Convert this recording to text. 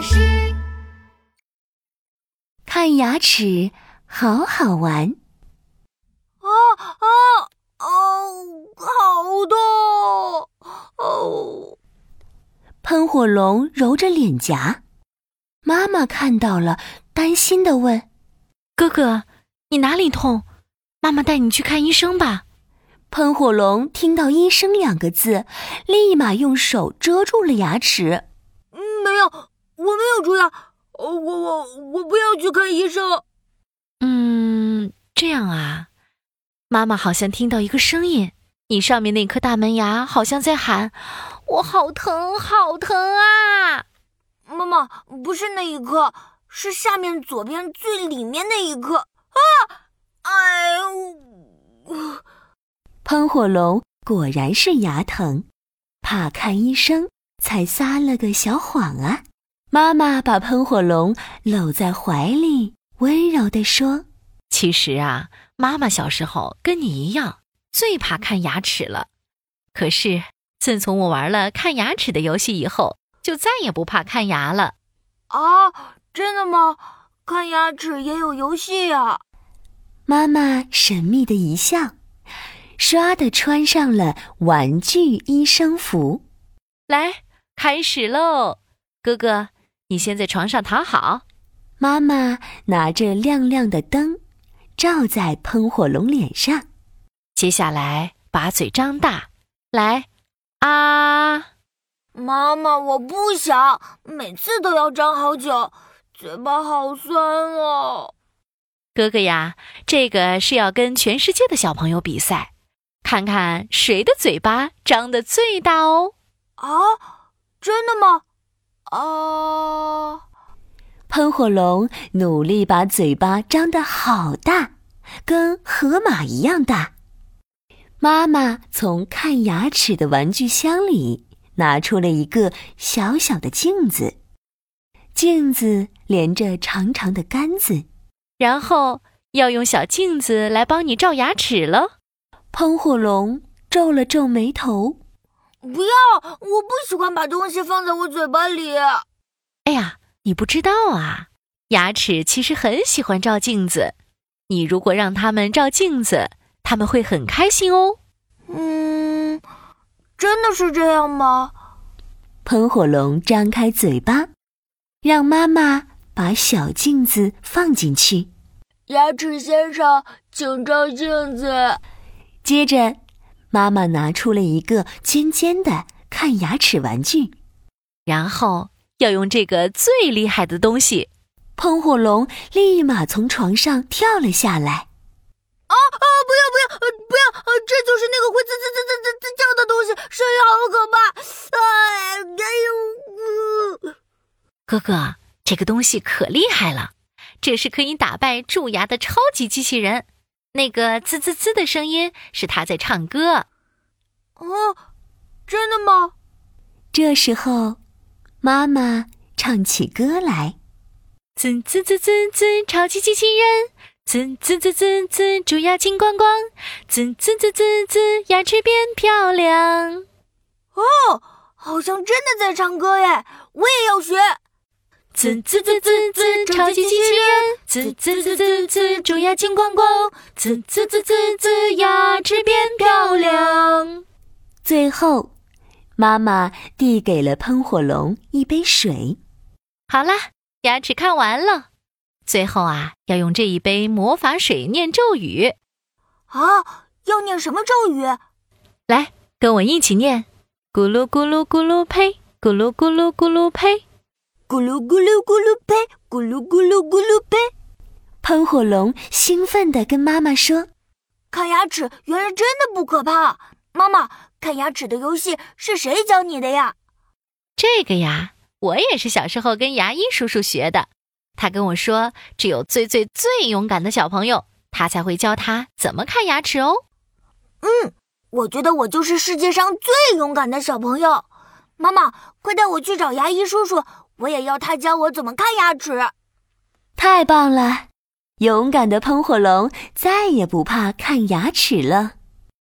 巴士。看牙齿好好玩。啊啊哦，好痛！哦，喷火龙揉着脸颊，妈妈看到了，担心的问：“哥哥，你哪里痛？妈妈带你去看医生吧。”喷火龙听到“医生”两个字，立马用手遮住了牙齿。没有，我没有蛀牙。我我我不要去看医生。嗯，这样啊。妈妈好像听到一个声音，你上面那颗大门牙好像在喊：“我好疼，好疼啊！”妈妈，不是那一颗，是下面左边最里面那一颗啊！哎呦！喷火龙果然是牙疼，怕看医生，才撒了个小谎啊！妈妈把喷火龙搂在怀里，温柔地说：“其实啊，妈妈小时候跟你一样，最怕看牙齿了。可是自从我玩了看牙齿的游戏以后，就再也不怕看牙了。”啊，真的吗？看牙齿也有游戏呀？妈妈神秘的一笑。唰的穿上了玩具医生服，来开始喽！哥哥，你先在床上躺好。妈妈拿着亮亮的灯，照在喷火龙脸上。接下来把嘴张大，来啊！妈妈，我不想，每次都要张好久，嘴巴好酸哦。哥哥呀，这个是要跟全世界的小朋友比赛。看看谁的嘴巴张得最大哦！啊，真的吗？哦！喷火龙努力把嘴巴张得好大，跟河马一样大。妈妈从看牙齿的玩具箱里拿出了一个小小的镜子，镜子连着长长的杆子，然后要用小镜子来帮你照牙齿了。喷火龙皱了皱眉头，不要！我不喜欢把东西放在我嘴巴里。哎呀，你不知道啊，牙齿其实很喜欢照镜子。你如果让它们照镜子，他们会很开心哦。嗯，真的是这样吗？喷火龙张开嘴巴，让妈妈把小镜子放进去。牙齿先生，请照镜子。接着，妈妈拿出了一个尖尖的看牙齿玩具，然后要用这个最厉害的东西。喷火龙立马从床上跳了下来。啊啊！不要不要不要！这就是那个会滋滋滋滋滋滋叫的东西，声音好可怕！哎呦！哥哥，这个东西可厉害了，这是可以打败蛀牙的超级机器人。那个滋滋滋的声音是他在唱歌，哦，真的吗？这时候，妈妈唱起歌来：滋滋滋滋滋，超级机器人；滋滋滋滋滋，蛀牙金光光；滋滋滋滋滋，牙齿变漂亮。哦，好像真的在唱歌耶！我也要学。滋滋滋滋滋，超级机器人！滋滋滋滋滋，蛀牙金光光！滋滋滋滋滋，牙齿变漂亮。最后，妈妈递给了喷火龙一杯水。好啦，牙齿看完了。最后啊，要用这一杯魔法水念咒语。啊，要念什么咒语？来，跟我一起念：咕噜咕噜咕噜呸，咕噜咕噜咕噜呸。咕噜咕噜咕噜呸，咕噜咕噜咕噜呸！喷火龙兴奋地跟妈妈说：“看牙齿原来真的不可怕。妈妈，看牙齿的游戏是谁教你的呀？”这个呀，我也是小时候跟牙医叔叔学的。他跟我说，只有最最最勇敢的小朋友，他才会教他怎么看牙齿哦。嗯，我觉得我就是世界上最勇敢的小朋友。妈妈，快带我去找牙医叔叔。我也要他教我怎么看牙齿。太棒了！勇敢的喷火龙再也不怕看牙齿了。